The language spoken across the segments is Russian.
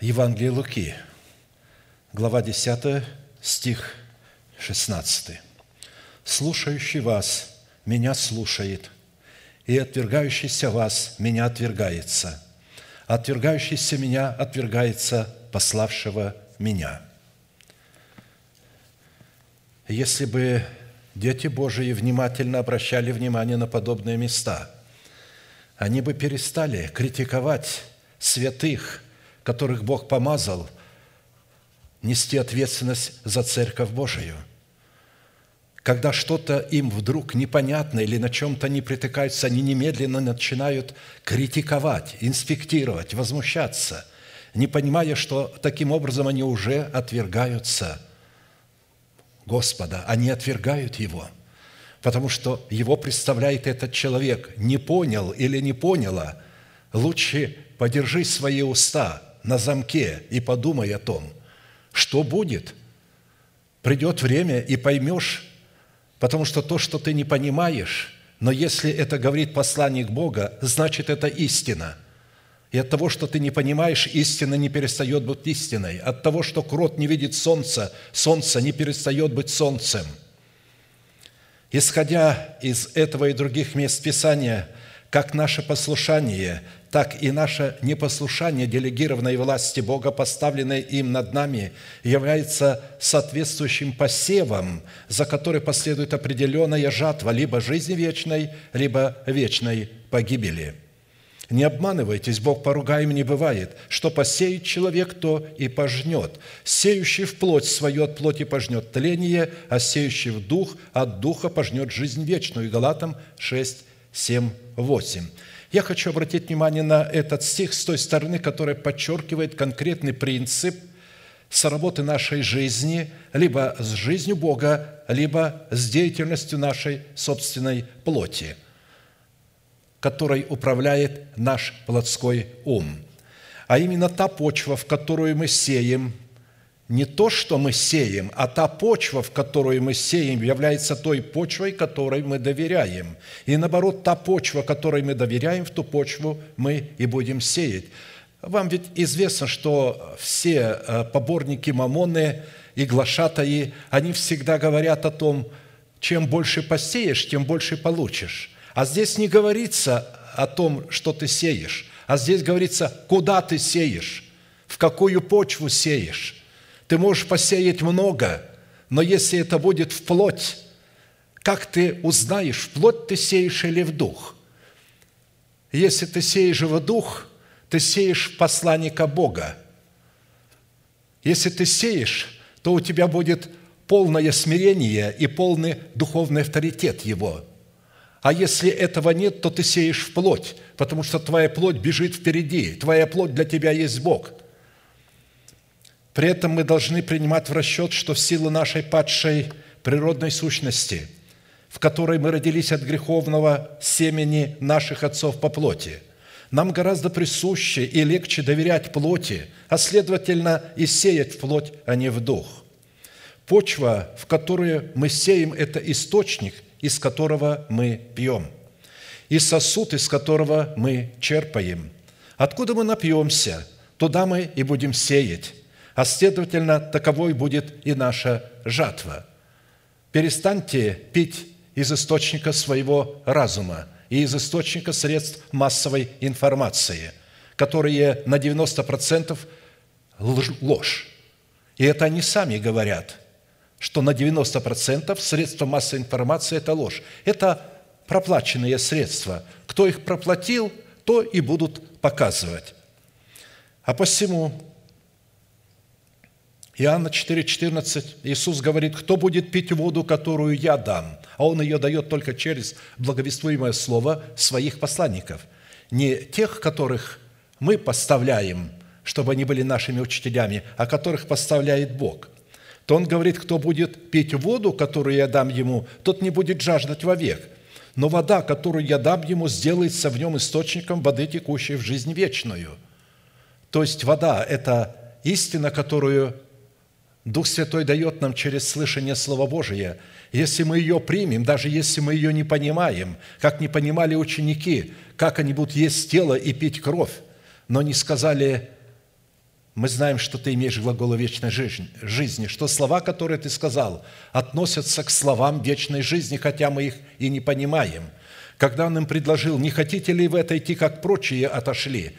Евангелие Луки, глава 10, стих 16. «Слушающий вас меня слушает, и отвергающийся вас меня отвергается, отвергающийся меня отвергается пославшего меня». Если бы дети Божии внимательно обращали внимание на подобные места, они бы перестали критиковать святых, которых Бог помазал, нести ответственность за Церковь Божию. Когда что-то им вдруг непонятно или на чем-то не притыкаются, они немедленно начинают критиковать, инспектировать, возмущаться, не понимая, что таким образом они уже отвергаются Господа, они отвергают Его – потому что его представляет этот человек. Не понял или не поняла, лучше подержи свои уста на замке и подумай о том, что будет. Придет время и поймешь, потому что то, что ты не понимаешь, но если это говорит посланник Бога, значит это истина. И от того, что ты не понимаешь, истина не перестает быть истиной. От того, что крот не видит солнца, солнце не перестает быть солнцем. Исходя из этого и других мест Писания, как наше послушание – так и наше непослушание делегированной власти Бога, поставленной им над нами, является соответствующим посевом, за который последует определенная жатва либо жизни вечной, либо вечной погибели. Не обманывайтесь, Бог поругаем не бывает. Что посеет человек, то и пожнет. Сеющий в плоть свою от плоти пожнет тление, а сеющий в дух от духа пожнет жизнь вечную. Галатам 6, 7, 8. Я хочу обратить внимание на этот стих с той стороны, который подчеркивает конкретный принцип соработы нашей жизни либо с жизнью Бога, либо с деятельностью нашей собственной плоти, которой управляет наш плотской ум. А именно та почва, в которую мы сеем – не то, что мы сеем, а та почва, в которую мы сеем, является той почвой, которой мы доверяем. И наоборот, та почва, которой мы доверяем, в ту почву мы и будем сеять. Вам ведь известно, что все э, поборники мамоны и глашатаи, они всегда говорят о том, чем больше посеешь, тем больше получишь. А здесь не говорится о том, что ты сеешь, а здесь говорится, куда ты сеешь, в какую почву сеешь. Ты можешь посеять много, но если это будет в плоть, как ты узнаешь, в плоть ты сеешь или в дух? Если ты сеешь в дух, ты сеешь посланника Бога. Если ты сеешь, то у тебя будет полное смирение и полный духовный авторитет Его. А если этого нет, то ты сеешь в плоть, потому что твоя плоть бежит впереди. Твоя плоть для тебя есть Бог – при этом мы должны принимать в расчет, что в силу нашей падшей природной сущности, в которой мы родились от греховного семени наших отцов по плоти, нам гораздо присуще и легче доверять плоти, а следовательно и сеять в плоть, а не в дух. Почва, в которую мы сеем, это источник, из которого мы пьем, и сосуд, из которого мы черпаем. Откуда мы напьемся, туда мы и будем сеять а следовательно, таковой будет и наша жатва. Перестаньте пить из источника своего разума и из источника средств массовой информации, которые на 90% ложь. И это они сами говорят, что на 90% средства массовой информации – это ложь. Это проплаченные средства. Кто их проплатил, то и будут показывать. А посему Иоанна 4,14 Иисус говорит, кто будет пить воду, которую я дам? А Он ее дает только через благовествуемое слово своих посланников. Не тех, которых мы поставляем, чтобы они были нашими учителями, а которых поставляет Бог. То Он говорит, кто будет пить воду, которую я дам ему, тот не будет жаждать вовек. Но вода, которую я дам ему, сделается в нем источником воды, текущей в жизнь вечную. То есть вода – это истина, которую Дух Святой дает нам через слышание Слова Божия. Если мы ее примем, даже если мы ее не понимаем, как не понимали ученики, как они будут есть тело и пить кровь, но не сказали, мы знаем, что ты имеешь глаголы вечной жизни, что слова, которые ты сказал, относятся к словам вечной жизни, хотя мы их и не понимаем. Когда он им предложил, не хотите ли вы отойти, как прочие отошли,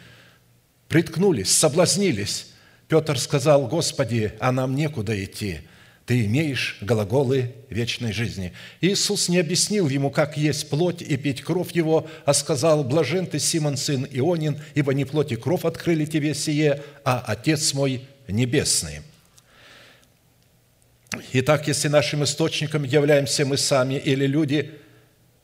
приткнулись, соблазнились, Петр сказал, Господи, а нам некуда идти – ты имеешь глаголы вечной жизни. Иисус не объяснил ему, как есть плоть и пить кровь его, а сказал, блажен ты, Симон, сын Ионин, ибо не плоть и кровь открыли тебе сие, а Отец мой небесный». Итак, если нашим источником являемся мы сами или люди,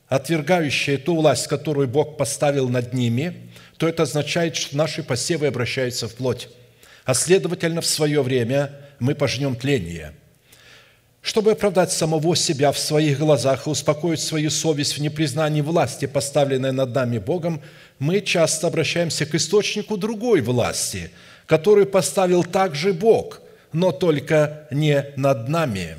отвергающие ту власть, которую Бог поставил над ними, то это означает, что наши посевы обращаются в плоть, а следовательно, в свое время мы пожнем тление – чтобы оправдать самого себя в своих глазах и успокоить свою совесть в непризнании власти, поставленной над нами Богом, мы часто обращаемся к источнику другой власти, который поставил также Бог, но только не над нами.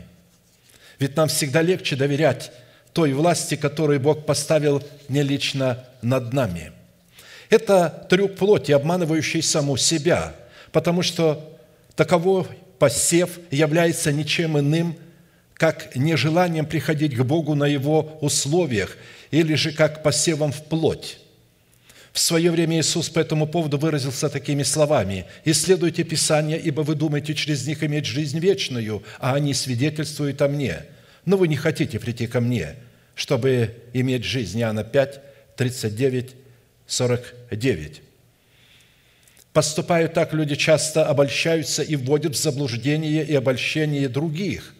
Ведь нам всегда легче доверять той власти, которую Бог поставил не лично над нами. Это трюк плоти, обманывающий саму себя, потому что таковой посев является ничем иным, как нежеланием приходить к Богу на Его условиях или же как посевом в плоть. В свое время Иисус по этому поводу выразился такими словами «Исследуйте Писания, ибо вы думаете через них иметь жизнь вечную, а они свидетельствуют о Мне. Но вы не хотите прийти ко Мне, чтобы иметь жизнь». Иоанна 5, 39, 49. Поступая так, люди часто обольщаются и вводят в заблуждение и обольщение других –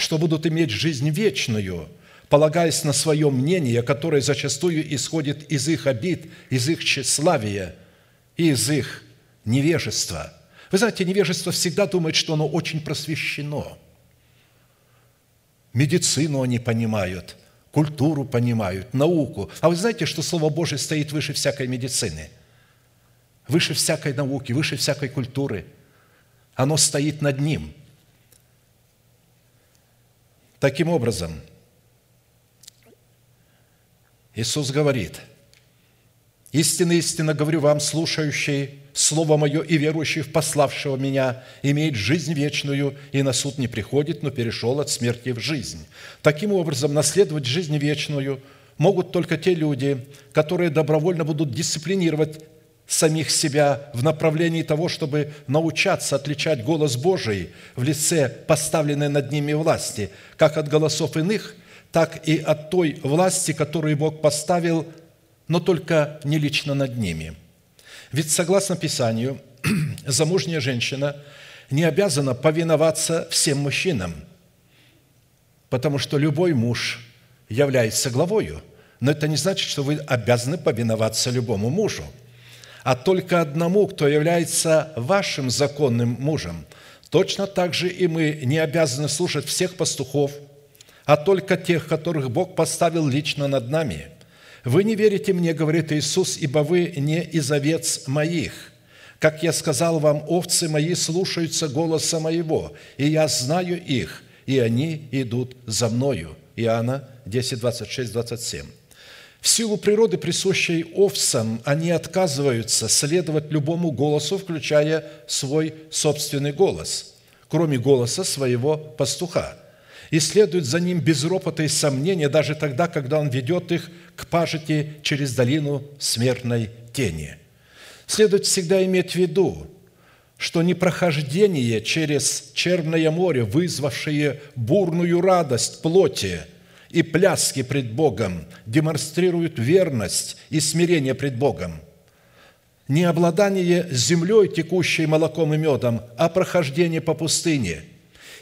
что будут иметь жизнь вечную, полагаясь на свое мнение, которое зачастую исходит из их обид, из их тщеславия и из их невежества. Вы знаете, невежество всегда думает, что оно очень просвещено. Медицину они понимают, культуру понимают, науку. А вы знаете, что Слово Божие стоит выше всякой медицины, выше всякой науки, выше всякой культуры. Оно стоит над ним – Таким образом, Иисус говорит, «Истинно, истинно говорю вам, слушающий Слово Мое и верующий в пославшего Меня, имеет жизнь вечную, и на суд не приходит, но перешел от смерти в жизнь». Таким образом, наследовать жизнь вечную могут только те люди, которые добровольно будут дисциплинировать самих себя в направлении того, чтобы научаться отличать голос Божий в лице поставленной над ними власти, как от голосов иных, так и от той власти, которую Бог поставил, но только не лично над ними. Ведь согласно Писанию, замужняя женщина не обязана повиноваться всем мужчинам, потому что любой муж является главою. Но это не значит, что вы обязаны повиноваться любому мужу – а только одному, кто является вашим законным мужем. Точно так же и мы не обязаны слушать всех пастухов, а только тех, которых Бог поставил лично над нами. Вы не верите мне, говорит Иисус, ибо вы не из овец моих. Как я сказал вам, овцы мои слушаются голоса моего, и я знаю их, и они идут за мною. Иоанна 10, 26, 27. В силу природы, присущей овцам, они отказываются следовать любому голосу, включая свой собственный голос, кроме голоса своего пастуха, и следуют за ним без ропота и сомнения даже тогда, когда он ведет их к пажити через долину смертной тени. Следует всегда иметь в виду, что не прохождение через черное море, вызвавшее бурную радость плоти – и пляски пред Богом демонстрируют верность и смирение пред Богом. Не обладание землей, текущей молоком и медом, а прохождение по пустыне.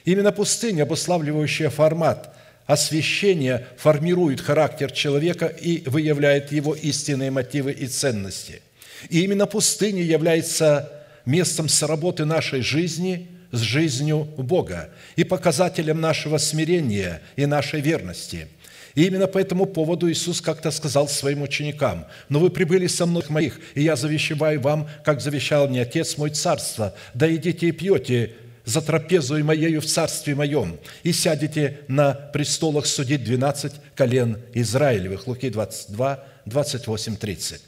Именно пустыня, обуславливающая формат освящения, формирует характер человека и выявляет его истинные мотивы и ценности. И именно пустыня является местом сработы нашей жизни – с жизнью Бога и показателем нашего смирения и нашей верности. И именно по этому поводу Иисус как-то сказал своим ученикам, «Но вы прибыли со мной моих, и я завещеваю вам, как завещал мне Отец мой царство, да идите и пьете за трапезу и моею в царстве моем, и сядете на престолах судить двенадцать колен Израилевых». Луки 22, 28, 30.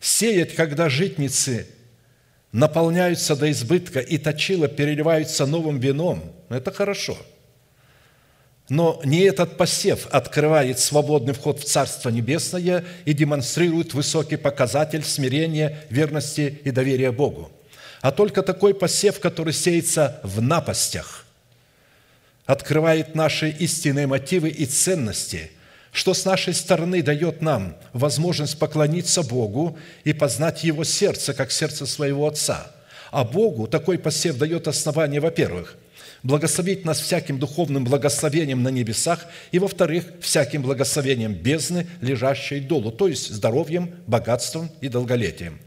«Сеять, когда житницы наполняются до избытка и точила переливаются новым вином, это хорошо. Но не этот посев открывает свободный вход в Царство Небесное и демонстрирует высокий показатель смирения, верности и доверия Богу, а только такой посев, который сеется в напастях, открывает наши истинные мотивы и ценности – что с нашей стороны дает нам возможность поклониться Богу и познать Его сердце, как сердце своего Отца. А Богу такой посев дает основание, во-первых, благословить нас всяким духовным благословением на небесах, и, во-вторых, всяким благословением бездны, лежащей долу, то есть здоровьем, богатством и долголетием.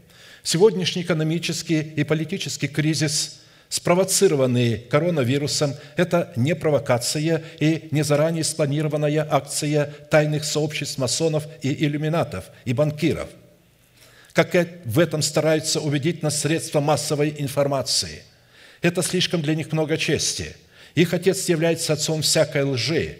Сегодняшний экономический и политический кризис – спровоцированные коронавирусом, это не провокация и не заранее спланированная акция тайных сообществ масонов и иллюминатов, и банкиров. Как в этом стараются убедить нас средства массовой информации. Это слишком для них много чести. Их отец является отцом всякой лжи,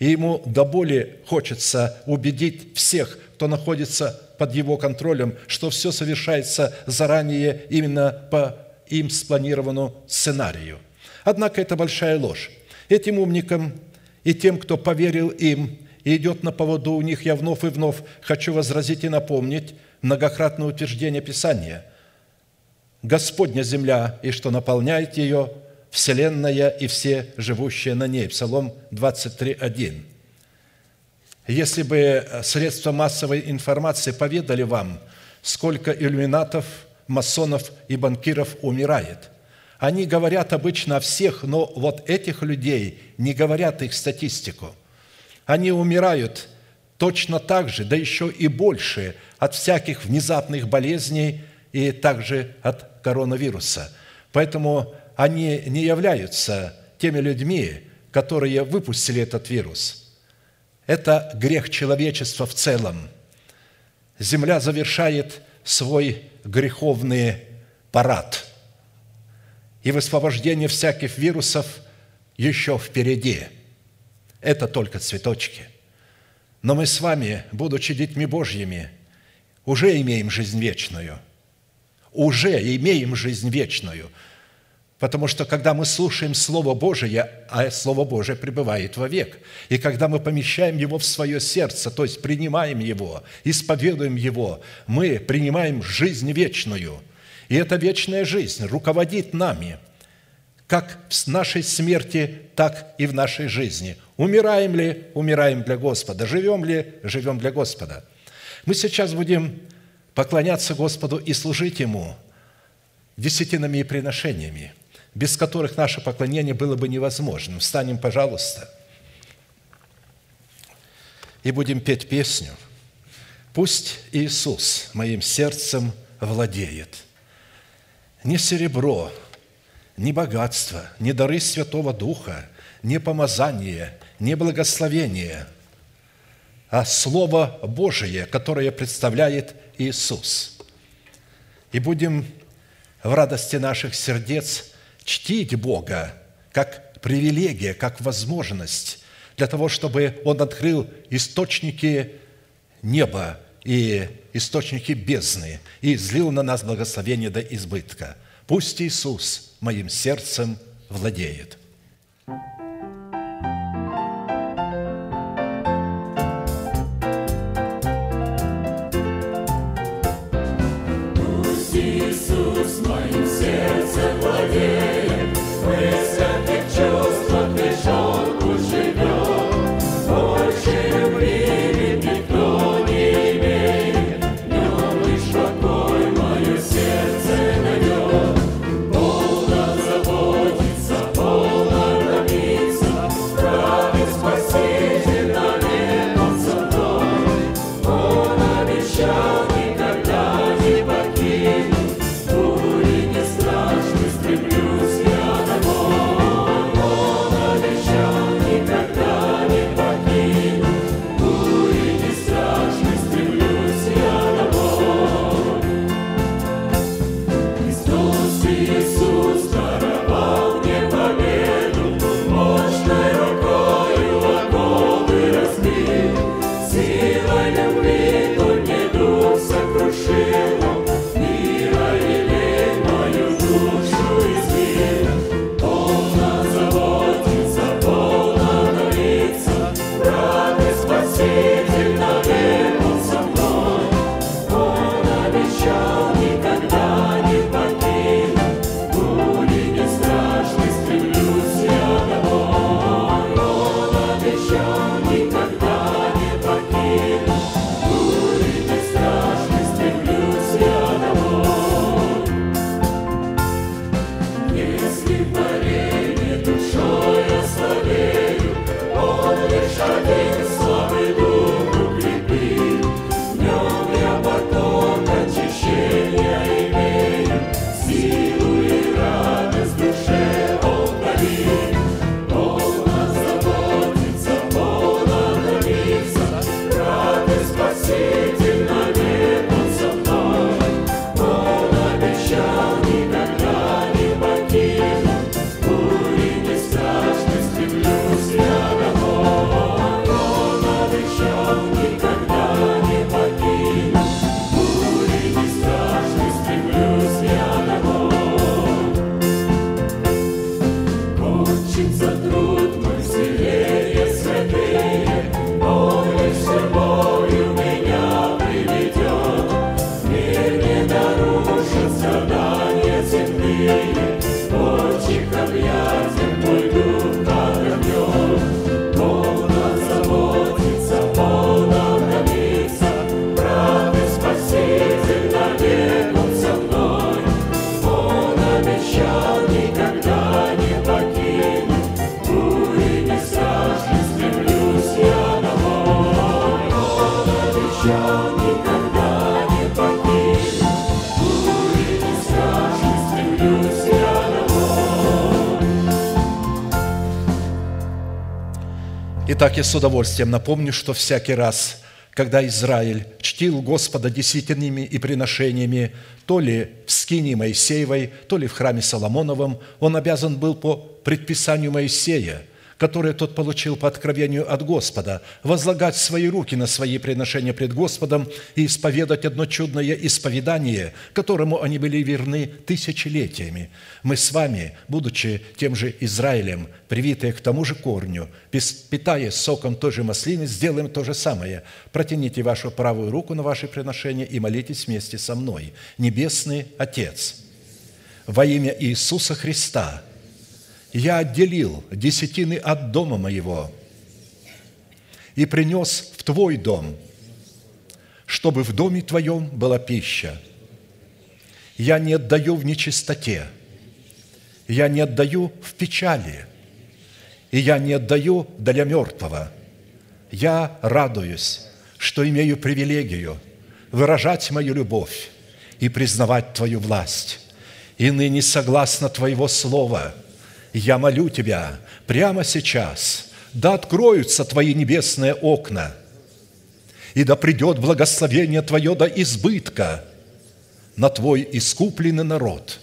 и ему до боли хочется убедить всех, кто находится под его контролем, что все совершается заранее именно по им спланированному сценарию. Однако это большая ложь. Этим умникам и тем, кто поверил им и идет на поводу у них, я вновь и вновь хочу возразить и напомнить многократное утверждение Писания. «Господня земля, и что наполняет ее, вселенная и все живущие на ней». Псалом 23.1. Если бы средства массовой информации поведали вам, сколько иллюминатов – масонов и банкиров умирает. Они говорят обычно о всех, но вот этих людей не говорят их статистику. Они умирают точно так же, да еще и больше от всяких внезапных болезней и также от коронавируса. Поэтому они не являются теми людьми, которые выпустили этот вирус. Это грех человечества в целом. Земля завершает свой греховный парад. И высвобождение всяких вирусов еще впереди. Это только цветочки. Но мы с вами, будучи детьми Божьими, уже имеем жизнь вечную. Уже имеем жизнь вечную – Потому что когда мы слушаем Слово Божие, а Слово Божие пребывает вовек, и когда мы помещаем его в свое сердце, то есть принимаем его, исповедуем его, мы принимаем жизнь вечную. И эта вечная жизнь руководит нами, как в нашей смерти, так и в нашей жизни. Умираем ли? Умираем для Господа. Живем ли? Живем для Господа. Мы сейчас будем поклоняться Господу и служить Ему десятинами и приношениями – без которых наше поклонение было бы невозможным. Встанем, пожалуйста, и будем петь песню «Пусть Иисус моим сердцем владеет». Не серебро, не богатство, не дары Святого Духа, не помазание, не благословение, а Слово Божие, которое представляет Иисус. И будем в радости наших сердец – чтить Бога как привилегия, как возможность для того, чтобы Он открыл источники неба и источники бездны и излил на нас благословение до избытка. Пусть Иисус моим сердцем владеет. Oh Итак, я с удовольствием напомню, что всякий раз, когда Израиль чтил Господа десятинами и приношениями, то ли в скине Моисеевой, то ли в храме Соломоновом, он обязан был по предписанию Моисея – которое тот получил по откровению от Господа, возлагать свои руки на свои приношения пред Господом и исповедать одно чудное исповедание, которому они были верны тысячелетиями. Мы с вами, будучи тем же Израилем, привитые к тому же корню, питаясь соком той же маслины, сделаем то же самое. Протяните вашу правую руку на ваши приношения и молитесь вместе со мной. Небесный Отец, во имя Иисуса Христа – я отделил десятины от дома моего и принес в твой дом, чтобы в доме твоем была пища. Я не отдаю в нечистоте, я не отдаю в печали, и я не отдаю для мертвого. Я радуюсь, что имею привилегию выражать мою любовь и признавать Твою власть. И ныне согласно Твоего Слова – я молю Тебя прямо сейчас, да откроются Твои небесные окна, и да придет благословение Твое до избытка на Твой искупленный народ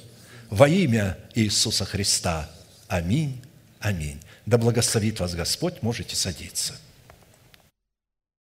во имя Иисуса Христа. Аминь. Аминь. Да благословит вас Господь, можете садиться.